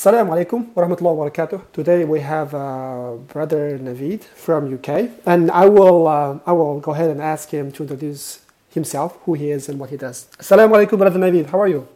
Assalamu alaikum wa rahmatullahi wa barakatuh. Today we have uh, brother Naveed from UK, and I will uh, I will go ahead and ask him to introduce himself, who he is, and what he does. Assalamu alaikum, brother Naveed. How are you?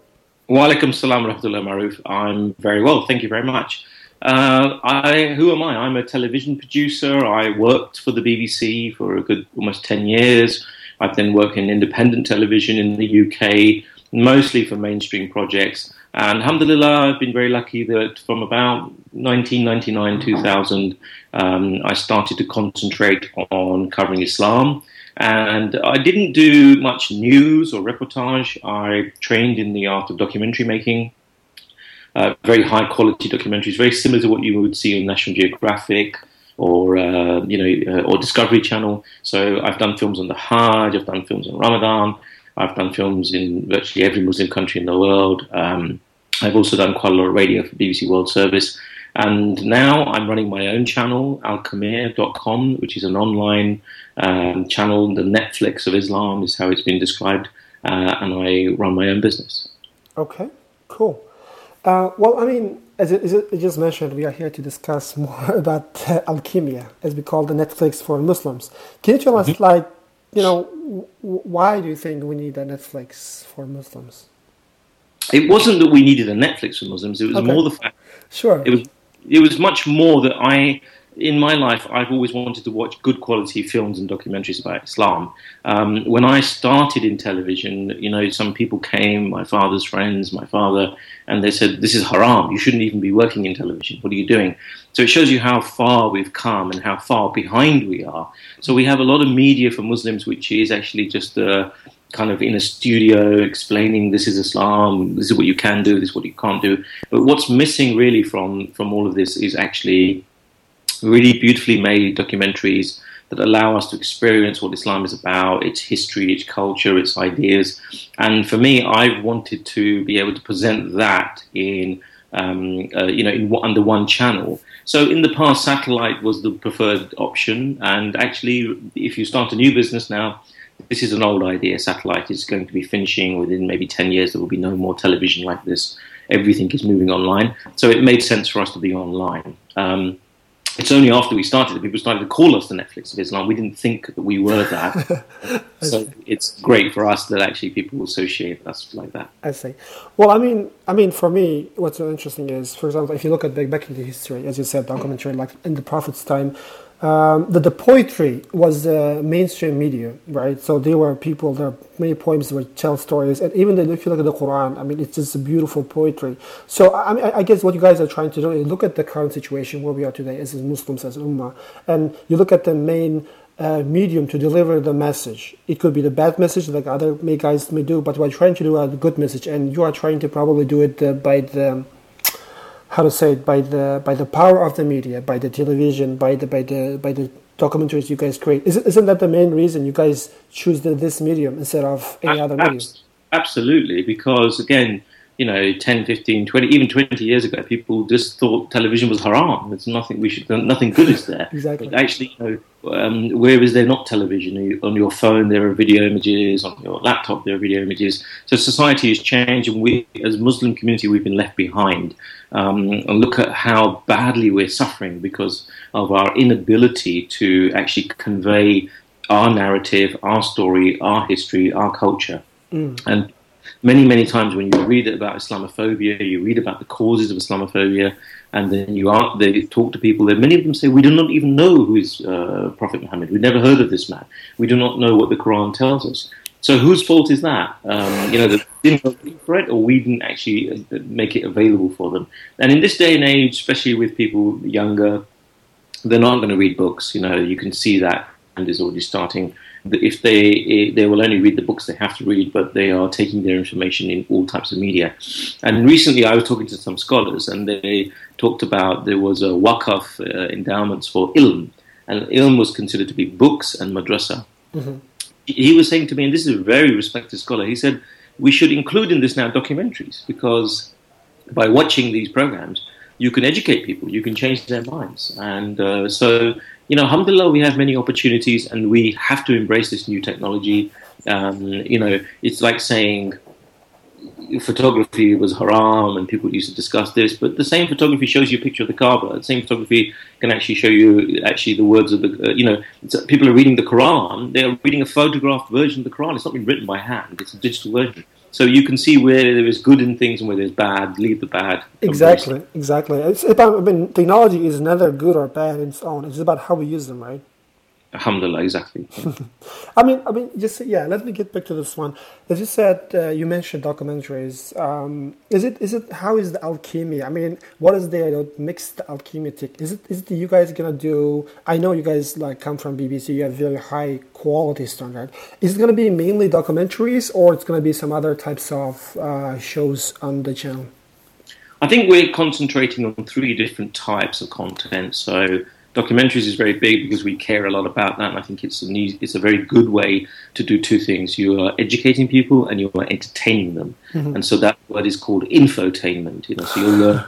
Wa alaikum salam rahmatullah maruf. I'm very well, thank you very much. Uh, I, who am I? I'm a television producer. I worked for the BBC for a good almost 10 years. I've then worked in independent television in the UK, mostly for mainstream projects. And alhamdulillah, I've been very lucky that from about 1999 2000, um, I started to concentrate on covering Islam. And I didn't do much news or reportage. I trained in the art of documentary making, uh, very high quality documentaries, very similar to what you would see on National Geographic or uh, you know uh, or Discovery Channel. So I've done films on the Hajj, I've done films on Ramadan, I've done films in virtually every Muslim country in the world. Um, I've also done quite a lot of radio for BBC World Service. And now I'm running my own channel, alchemiya.com, which is an online um, channel. The Netflix of Islam is how it's been described. Uh, and I run my own business. Okay, cool. Uh, well, I mean, as it, as it just mentioned, we are here to discuss more about uh, Alchemiya, as we call the Netflix for Muslims. Can you tell us, like, you know, w- why do you think we need a Netflix for Muslims? It wasn't that we needed a Netflix for Muslims. It was Okay. more the fact Sure. it was it was much more that I in my life I've always wanted to watch good quality films and documentaries about Islam. Um, when I started in television, you know, some people came, my father's friends, my father, and they said, "This is haram. You shouldn't even be working in television. What are you doing?" So it shows you how far we've come and how far behind we are. So we have a lot of media for Muslims, which is actually just uh, kind of in a studio explaining this is Islam, this is what you can do, this is what you can't do. But what's missing really from from all of this is actually really beautifully made documentaries that allow us to experience what Islam is about, its history, its culture, its ideas. And for me, I wanted to be able to present that in, um, uh, you know, in, under one channel. So in the past, satellite was the preferred option. And actually, if you start a new business now, this is an old idea. Satellite is going to be finishing within maybe 10 years. There will be no more television like this. Everything is moving online. So it made sense for us to be online. Um, it's only after we started that people started to call us the Netflix of Islam. We didn't think that we were that. so it's great for us that actually people associate us like that. I see. Well, I mean, I mean, for me, what's interesting is, for example, if you look at back, back into history, as you said, documentary, like in the Prophet's time, um, the, the poetry was uh, mainstream media, right? So there were people, there are many poems that tell stories, and even if you look at the Quran, I mean, it's just beautiful poetry. So I, I guess what you guys are trying to do is look at the current situation where we are today as Muslims, as Ummah, and you look at the main uh, medium to deliver the message. It could be the bad message, like other may guys may do, but we're trying to do a good message, and you are trying to probably do it uh, by the how to say it by the by the power of the media, by the television, by the by the by the documentaries you guys create. Isn't, isn't that the main reason you guys choose the, this medium instead of any other medium? Absolutely, because again, you know, 10, 15, 20, even 20 years ago, people just thought television was haram. There's nothing we should, nothing good is there. Exactly. But actually, you know, um, where is there not television? You- On your phone, there are video images. On your laptop, there are video images. So society has changed, and we, as Muslim community, we've been left behind. Um, and look at how badly we're suffering because of our inability to actually convey our narrative, our story, our history, our culture. And many, many times when you read about Islamophobia, you read about the causes of Islamophobia, and then you are, they talk to people, there many of them say, We do not even know who is uh, Prophet Muhammad. We've never heard of this man. We do not know what the Quran tells us. So whose fault is that? Um, you know, they didn't for it, or we didn't actually uh, make it available for them. And in this day and age, especially with people younger, they're not going to read books. You know, you can see that and is already starting. If they they will only read the books they have to read, but they are taking their information in all types of media. And recently, I was talking to some scholars, and they talked about there was a wakaf uh, endowments for ilm, and ilm was considered to be books and madrasa. He was saying to me, and this is a very respected scholar. He said, we should include in this now documentaries because by watching these programs, you can educate people, you can change their minds. And uh, so, you know, alhamdulillah, we have many opportunities and we have to embrace this new technology. Um, you know, it's like saying, photography was haram and people used to discuss this, but the same photography shows you a picture of the Kaaba. The same photography can actually show you actually the words of the, uh, you know, people are reading the Quran, they're reading a photographed version of the Quran. It's not been written by hand, it's a digital version. So you can see where there is good in things and where there's bad, leave the bad. Exactly, exactly. It's about, I mean, technology is neither good or bad in its own. It's about how we use them, right? Alhamdulillah, exactly. I mean, I mean, just yeah. Let me get back to this one. As you said, uh, you mentioned documentaries. Um, is it is it how is the alchemy? I mean, what is the mixed alchemitic? Is it is it you guys gonna do? I know you guys like come from BBC. You have very high quality standard. Is it gonna be mainly documentaries, or it's gonna be some other types of uh, shows on the channel? I think we're concentrating on three different types of content. So documentaries is very big because we care a lot about that, and I think it's a it's a very good way to do two things. You are educating people and you are entertaining them, mm-hmm. and so that word is called infotainment. You know, so you'll learn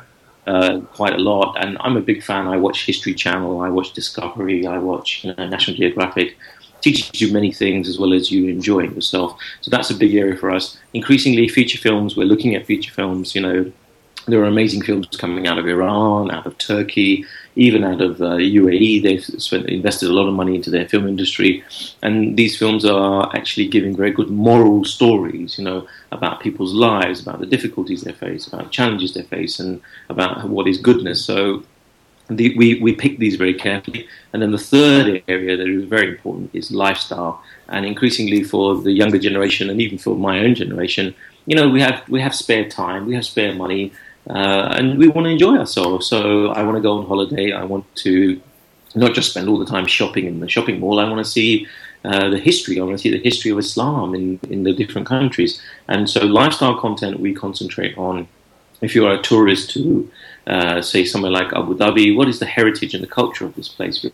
uh, quite a lot. And I'm a big fan. I watch History Channel, I watch Discovery, I watch you know, National Geographic. Teaches you many things as well as you enjoying yourself. So that's a big area for us. Increasingly, feature films. We're looking at feature films. You know, there are amazing films coming out of Iran, out of Turkey, even out of uh, UAE. They've spent, invested a lot of money into their film industry, and these films are actually giving very good moral stories. You know about people's lives, about the difficulties they face, about challenges they face, and about what is goodness. So. The, we, we pick these very carefully. And then the third area that is very important is lifestyle. And increasingly for the younger generation and even for my own generation, you know, we have we have spare time, we have spare money, uh, and we want to enjoy ourselves. So I want to go on holiday. I want to not just spend all the time shopping in the shopping mall. I want to see uh, the history. I want to see the history of Islam in, in the different countries. And so lifestyle content we concentrate on. If you are a tourist to, uh, say, somewhere like Abu Dhabi, what is the heritage and the culture of this place?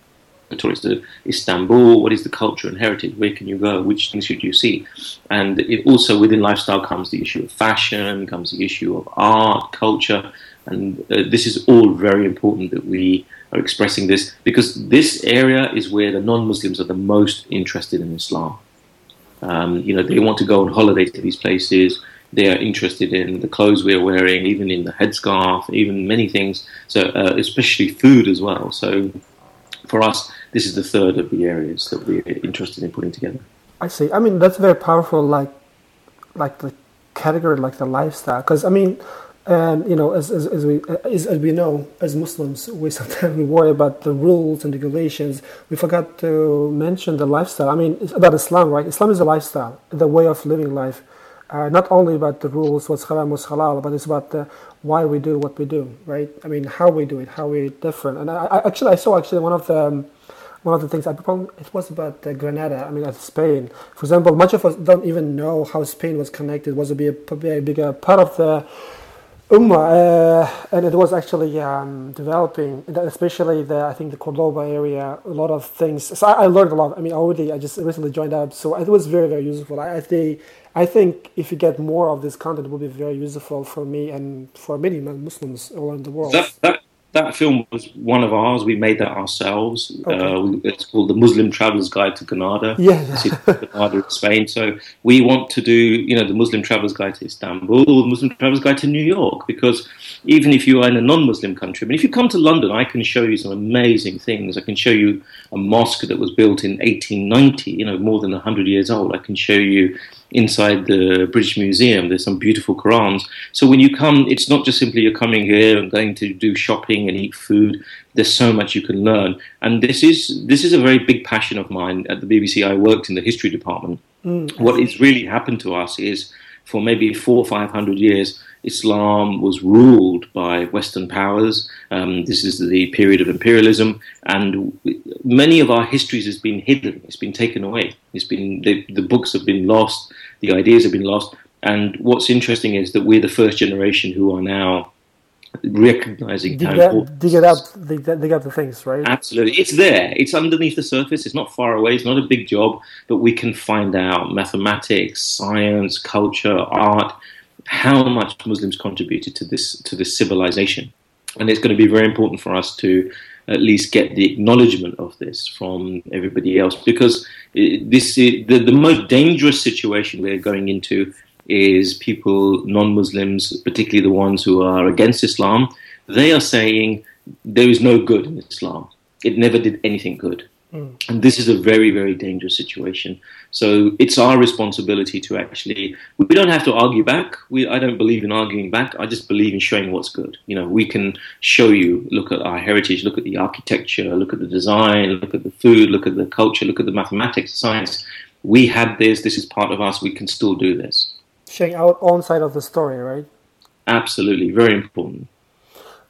Tourist to Istanbul, what is the culture and heritage? Where can you go? Which things should you see? And it also within lifestyle comes the issue of fashion, comes the issue of art, culture, and uh, this is all very important that we are expressing this because this area is where the non-Muslims are the most interested in Islam. Um, you know, they want to go on holiday to these places. They are interested in the clothes we're wearing, even in the headscarf, even many things. So, uh, especially food as well. So, for us, this is the third of the areas that we're interested in putting together. I see. I mean, that's very powerful. Like, like the category, like the lifestyle. Because I mean, um, you know, as, as, as we as, as, we know, as Muslims, we sometimes we worry about the rules and regulations. We forgot to mention the lifestyle. I mean, it's about Islam, right? Islam is a lifestyle, the way of living life. Uh, not only about the rules, what's haram, what's halal, but it's about why we do what we do, right? I mean, how we do it, how we're different. And I, I actually, I saw actually one of the um, one of the things I it was about uh, Granada. I mean, uh, Spain, for example. Much of us don't even know how Spain was connected. Was a big, a bigger part of the Ummah, uh, and it was actually um, developing, especially the I think the Cordoba area. A lot of things. So I, I, learned a lot. I mean, already I just recently joined up, so it was very very useful. I, I think I think if you get more of this content, it will be very useful for me and for many Muslims all around the world. That, that that film was one of ours. We made that ourselves. Okay. Uh, it's called The Muslim Traveler's Guide to Granada. Yeah, yeah. Granada, Spain. So we want to do, you know, the Muslim Traveler's Guide to Istanbul, the Muslim Traveler's Guide to New York, because even if you are in a non-Muslim country, I mean, if you come to London, I can show you some amazing things. I can show you a mosque that was built in 1890, you know, more than 100 years old. I can show you inside the British Museum. There's some beautiful Qurans. So when you come, it's not just simply you're coming here and going to do shopping and eat food. There's so much you can learn, and this is this is a very big passion of mine. At the BBC, I worked in the history department. Mm. What has really happened to us is, for maybe four or five hundred years, Islam was ruled by Western powers. Um, this is the period of imperialism, and many of our histories has been hidden. It's been taken away. It's been the, the books have been lost. The ideas have been lost. And what's interesting is that we're the first generation who are now recognizing dig, how that, dig it up, dig, dig up the things, right? Absolutely. It's there. It's underneath the surface. It's not far away. It's not a big job, but we can find out mathematics, science, culture, art, how much Muslims contributed to this to this civilization. And it's going to be very important for us to at least get the acknowledgement of this from everybody else because this is, the, the most dangerous situation we're going into is people, non-Muslims, particularly the ones who are against Islam, they are saying there is no good in Islam. It never did anything good. And this is a very, very dangerous situation. So it's our responsibility to actually, we don't have to argue back. We, I don't believe in arguing back. I just believe in showing what's good. You know, we can show you, look at our heritage, look at the architecture, look at the design, look at the food, look at the culture, look at the mathematics, science. We had this, this is part of us, we can still do this. Showing our own side of the story, right? Absolutely, very important.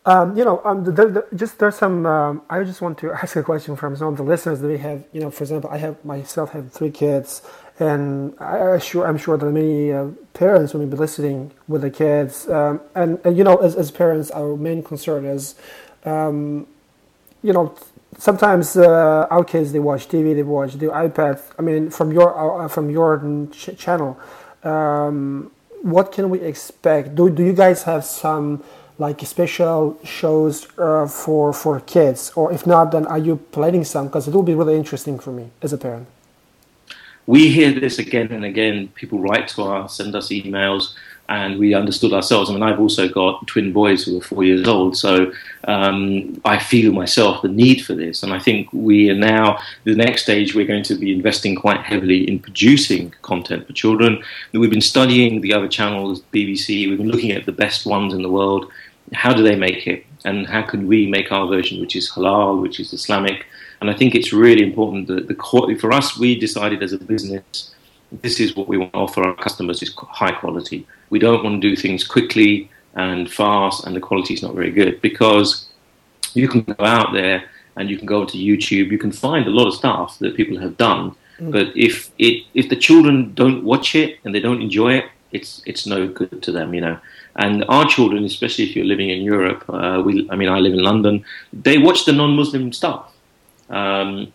Um, you know, um, there, there, just there's some. Um, I just want to ask a question from some of the listeners that we have. You know, for example, I have myself have three kids, and I, I sure I'm sure that many uh, parents will be listening with the kids. Um, and, and you know, as, as parents, our main concern is, um, you know, sometimes uh, our kids they watch TV, they watch the iPad. I mean, from your uh, from your ch- channel, um, what can we expect? Do do you guys have some? Like special shows uh, for for kids? Or if not then are you planning some? Because it will be really interesting for me as a parent. We hear this again and again. People write to us send us emails and we understood ourselves. I mean i've also got twin boys who are four years old. So um, i feel myself the need for this. And i think we are now the next stage we're going to be investing quite heavily in producing content for children. We've been studying the other channels bbc we've been looking at the best ones in the world how do they make it? And how can we make our version which is halal which is islamic? And i think it's really important that the for us we decided as a business this is what we want to offer our customers is high quality. We don't want to do things quickly and fast and the quality is not very good because you can go out there and you can go to youtube you can find a lot of stuff that people have done. Mm. But if it if the children don't watch it and they don't enjoy it it's it's no good to them you know and our children, especially if you're living in Europe, uh, we, I mean, I live in London, they watch the non-Muslim stuff. Um,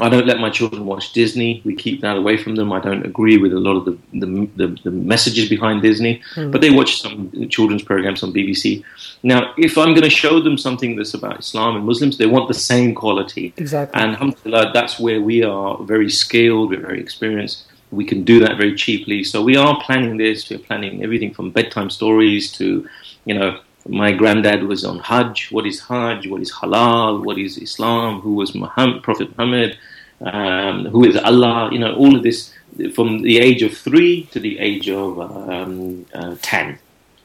I don't let my children watch Disney. We keep that away from them. I don't agree with a lot of the the, the, the messages behind Disney, mm. but they watch some children's programs on BBC. Now, if I'm going to show them something that's about Islam and Muslims, they want the same quality. Exactly. And alhamdulillah, that's where we are very skilled, we're very experienced we can do that very cheaply. So we are planning this. We're planning everything from bedtime stories to, you know, my granddad was on Hajj. What is Hajj? What is Halal? What is Islam? Who was Muhammad, Prophet Muhammad? Um, who is Allah? You know, all of this from the age of three to the age of um, uh, ten.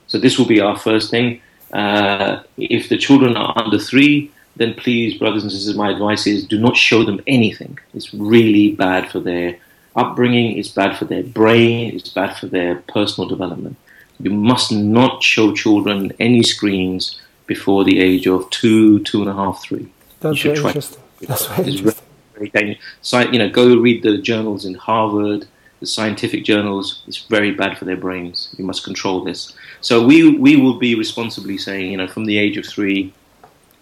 So this will be our first thing. Uh, if the children are under three, then please, brothers and sisters, my advice is do not show them anything. It's really bad for their upbringing, is bad for their brain, it's bad for their personal development. You must not show children any screens before the age of two, two and a half, three. That's very interesting. That's very it's interesting. Very, very so, you know, go read the journals in Harvard, the scientific journals. It's very bad for their brains. You must control this. So we we will be responsibly saying, you know, from the age of three,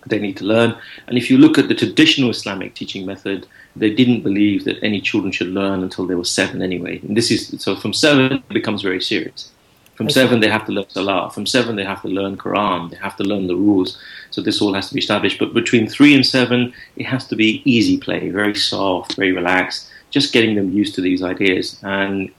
they need to learn. And if you look at the traditional Islamic teaching method, they didn't believe that any children should learn until they were seven anyway. And this is so from seven it becomes very serious. From seven they have to learn Salah. From seven they have to learn Quran. They have to learn the rules. So this all has to be established. But between three and seven, it has to be easy play, very soft, very relaxed, just getting them used to these ideas. And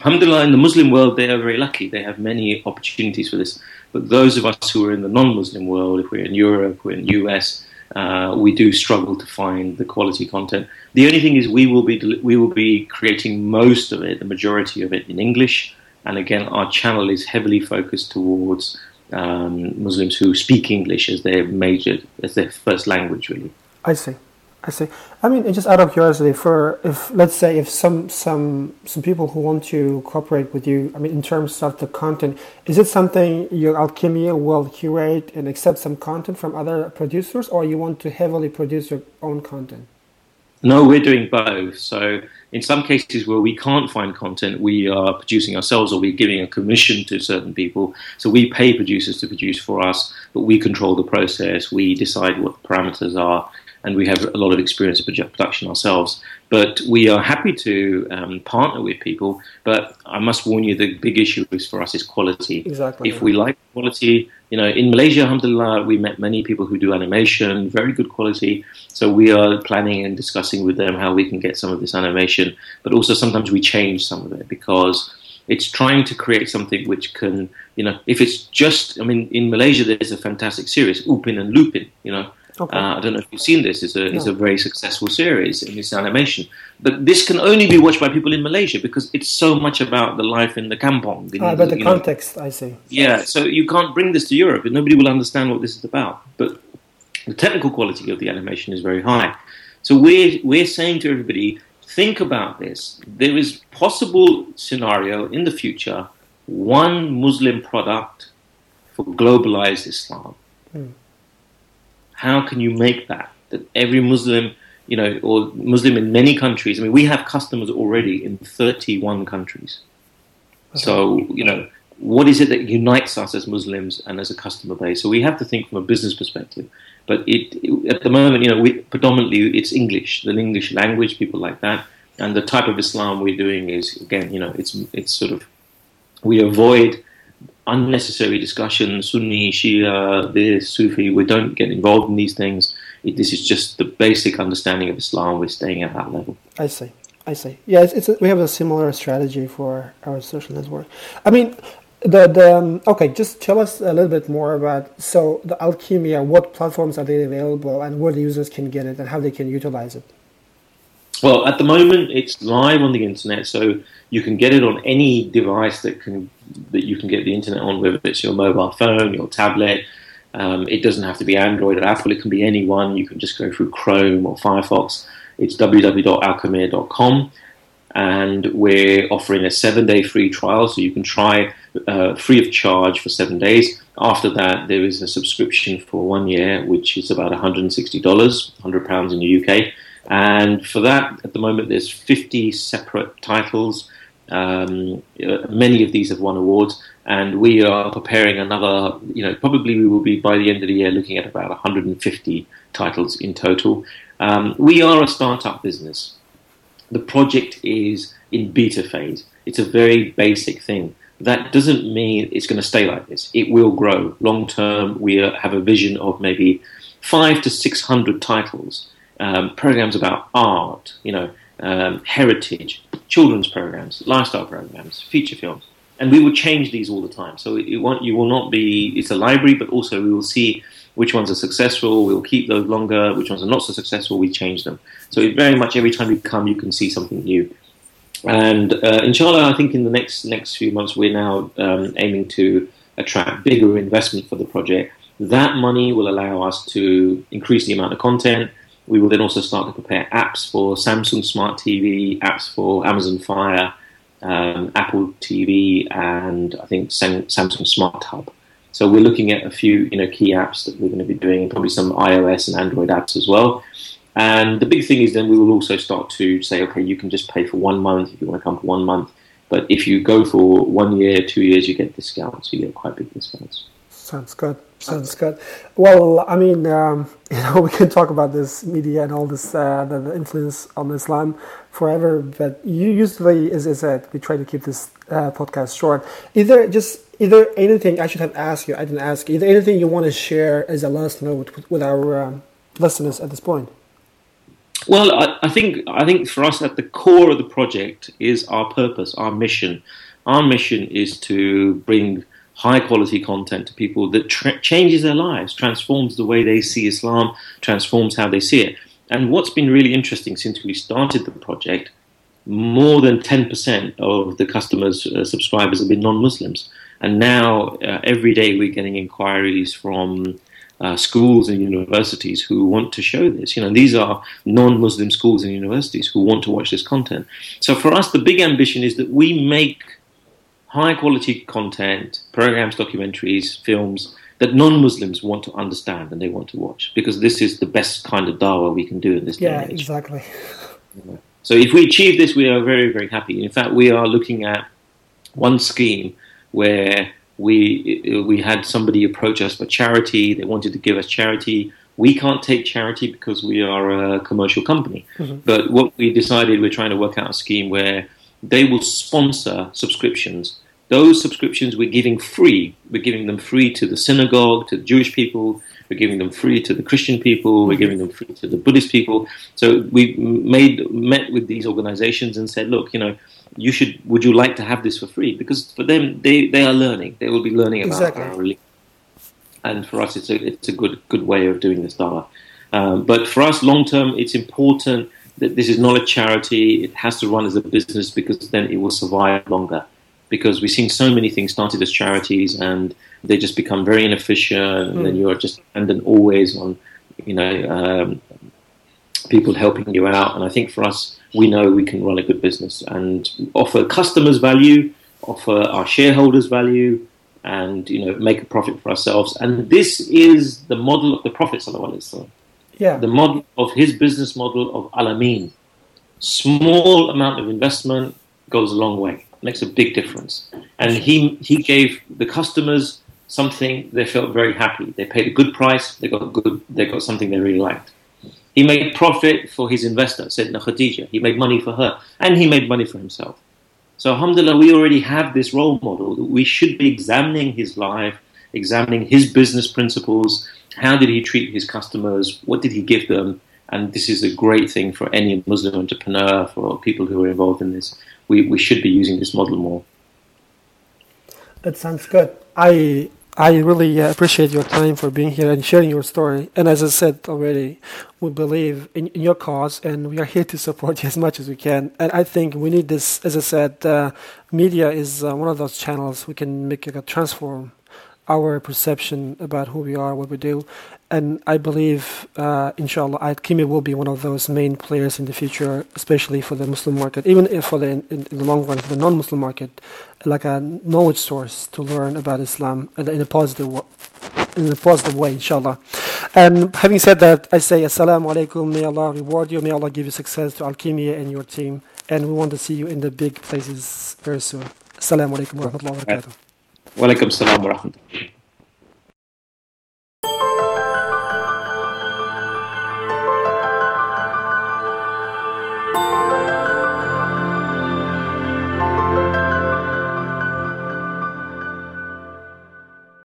alhamdulillah, in the Muslim world, they are very lucky. They have many opportunities for this. But those of us who are in the non-Muslim world, if we're in Europe, we're in the US, uh, we do struggle to find the quality content. The only thing is, we will be we will be creating most of it, the majority of it, in English. And again, our channel is heavily focused towards um, Muslims who speak English as their major, as their first language, really. I see. I see. I mean, just out of curiosity, for if let's say if some some some people who want to cooperate with you, I mean, in terms of the content, is it something your Alchemy will curate and accept some content from other producers, or you want to heavily produce your own content? No, we're doing both. So in some cases where we can't find content, we are producing ourselves or we're giving a commission to certain people. So we pay producers to produce for us, but we control the process. We decide what the parameters are, and we have a lot of experience in production ourselves. But we are happy to um, partner with people. But I must warn you, the big issue is for us is quality. Exactly. If we like quality, you know, in Malaysia, alhamdulillah, we met many people who do animation, very good quality. So we are planning and discussing with them how we can get some of this animation. But also sometimes we change some of it because it's trying to create something which can, you know, if it's just, I mean, in Malaysia, there's a fantastic series, Upin and Ipin, you know, Okay. uh, I don't know if you've seen this. It's a, it's a very successful series in this animation. But this can only be watched by people in Malaysia because it's so much about the life in the kampong. in Ah, but the you know. context, I see. Yeah, so you can't bring this to Europe and nobody will understand what this is about. But the technical quality of the animation is very high. So we're, we're saying to everybody, think about this. There is possible scenario in the future, one Muslim product for globalized Islam. How can you make that? That every Muslim, you know, or Muslim in many countries, I mean, we have customers already in 31 countries. So, you know, what is it that unites us as Muslims and as a customer base? So we have to think from a business perspective. But it, it- at the moment, you know, we, predominantly it's English, the English language, people like that, and the type of Islam we're doing is again, you know, it's it's sort of we avoid unnecessary discussion, Sunni, Shia, this, Sufi. We don't get involved in these things. It, this is just the basic understanding of Islam. We're staying at that level. I see. I see. Yeah, it's, it's a, we have a similar strategy for our social network. I mean, the the um, okay. Just tell us a little bit more about so the Alchemiya. What platforms are they available, and where the users can get it, and how they can utilize it. Well, at the moment, it's live on the internet, so you can get it on any device that can that you can get the internet on, whether it's your mobile phone, your tablet. Um, it doesn't have to be Android or Apple; it can be any one. You can just go through Chrome or Firefox. It's www.alchemiya.com, and we're offering a seven-day free trial, so you can try uh, free of charge for seven days. After that, there is a subscription for one year, which is about $160, £100 in the UK. And for that, at the moment, there's 50 separate titles. Um, many of these have won awards, and we are preparing another. You know, probably we will be by the end of the year looking at about 150 titles in total. Um, we are a startup business. The project is in beta phase. It's a very basic thing. That doesn't mean it's going to stay like this. It will grow long term. We have a vision of maybe five to six hundred titles um, programs about art, you know, um, heritage, children's programs, lifestyle programs, feature films, and we will change these all the time. So it, it won't, you will not be. It's a library, but also we will see which ones are successful. We'll keep those longer. Which ones are not so successful, we change them. So it very much every time you come, you can see something new. And uh, inshallah, I think in the next next few months, we're now um, aiming to attract bigger investment for the project. That money will allow us to increase the amount of content. We will then also start to prepare apps for Samsung Smart TV, apps for Amazon Fire, um, Apple TV, and I think Samsung Smart Hub. So we're looking at a few, you know, key apps that we're going to be doing, and probably some iOS and Android apps as well. And the big thing is then we will also start to say, okay, you can just pay for one month if you want to come for one month. But if you go for one year, two years, you get discounts. You get quite big discounts. Sounds good. Sounds good. Well, I mean, um, you know, we can talk about this media and all this uh, the, the influence on Islam forever, but you usually, as I said, we try to keep this uh, podcast short. Either just either anything I should have asked you, I didn't ask. Either anything you want to share as a last note with, with our um, listeners at this point. Well, I, I think I think for us at the core of the project is our purpose, our mission. Our mission is to bring high quality content to people that tra- changes their lives, transforms the way they see Islam, transforms how they see it. And what's been really interesting since we started the project, more than 10% of the customers, uh, subscribers have been non Muslims. And now, uh, every day, we're getting inquiries from uh, schools and universities who want to show this. You know, these are non-Muslim schools and universities who want to watch this content. So for us, the big ambition is that we make high quality content, programs, documentaries, films that non-Muslims want to understand and they want to watch because this is the best kind of dawah we can do in this Yeah, day and age. exactly. So if we achieve this, we are very, very happy. In fact, we are looking at one scheme where we we had somebody approach us for charity. They wanted to give us charity. We can't take charity because we are a commercial company. Mm-hmm. But what we decided, we're trying to work out a scheme where they will sponsor subscriptions. Those subscriptions we're giving free. We're giving them free to the synagogue, to the Jewish people. We're giving them free to the Christian people. We're giving them free to the Buddhist people. So we made met with these organizations and said, look, you know, you should. Would you like to have this for free? Because for them, they, they are learning. They will be learning about Exactly. our religion. And for us, it's a it's a good good way of doing this dawah. Um, but for us, long term, it's important that this is not a charity. It has to run as a business because then it will survive longer. Because we've seen so many things started as charities and they just become very inefficient, and then you're just dependent always on, you know, um, people helping you out. And I think for us, we know we can run a good business and offer customers value, offer our shareholders value, and you know make a profit for ourselves. And this is the model of the Prophet sallallahu Yeah. the model of his business model of Alameen. Small amount of investment goes a long way, makes a big difference. And he he gave the customers something they felt very happy. They paid a good price. They got good. They got something they really liked. He made profit for his investor, Sayyidina Khadija. He made money for her, and he made money for himself. So, alhamdulillah, we already have this role model. We should be examining his life, examining his business principles. How did he treat his customers? What did he give them? And this is a great thing for any Muslim entrepreneur, for people who are involved in this. We, we should be using this model more. That sounds good. I I really uh, appreciate your time for being here and sharing your story. And as I said already, we believe in, in your cause, and we are here to support you as much as we can. And I think we need this. As I said, uh, media is uh, one of those channels we can make a transform our perception about who we are, what we do. And I believe, uh, inshallah, Alchemy will be one of those main players in the future, especially for the Muslim market, even if for the in, in the long run for the non-Muslim market, like a knowledge source to learn about Islam in a- positive in a positive way, inshallah. And having said that, I say assalamu alaikum. May Allah reward you. May Allah give you success to Alchemiya and your team. And we want to see you in the big places very soon. Assalamu alaikum wa rahmatullahi wa barakatuh. Wa alaikum wa rahmatullah.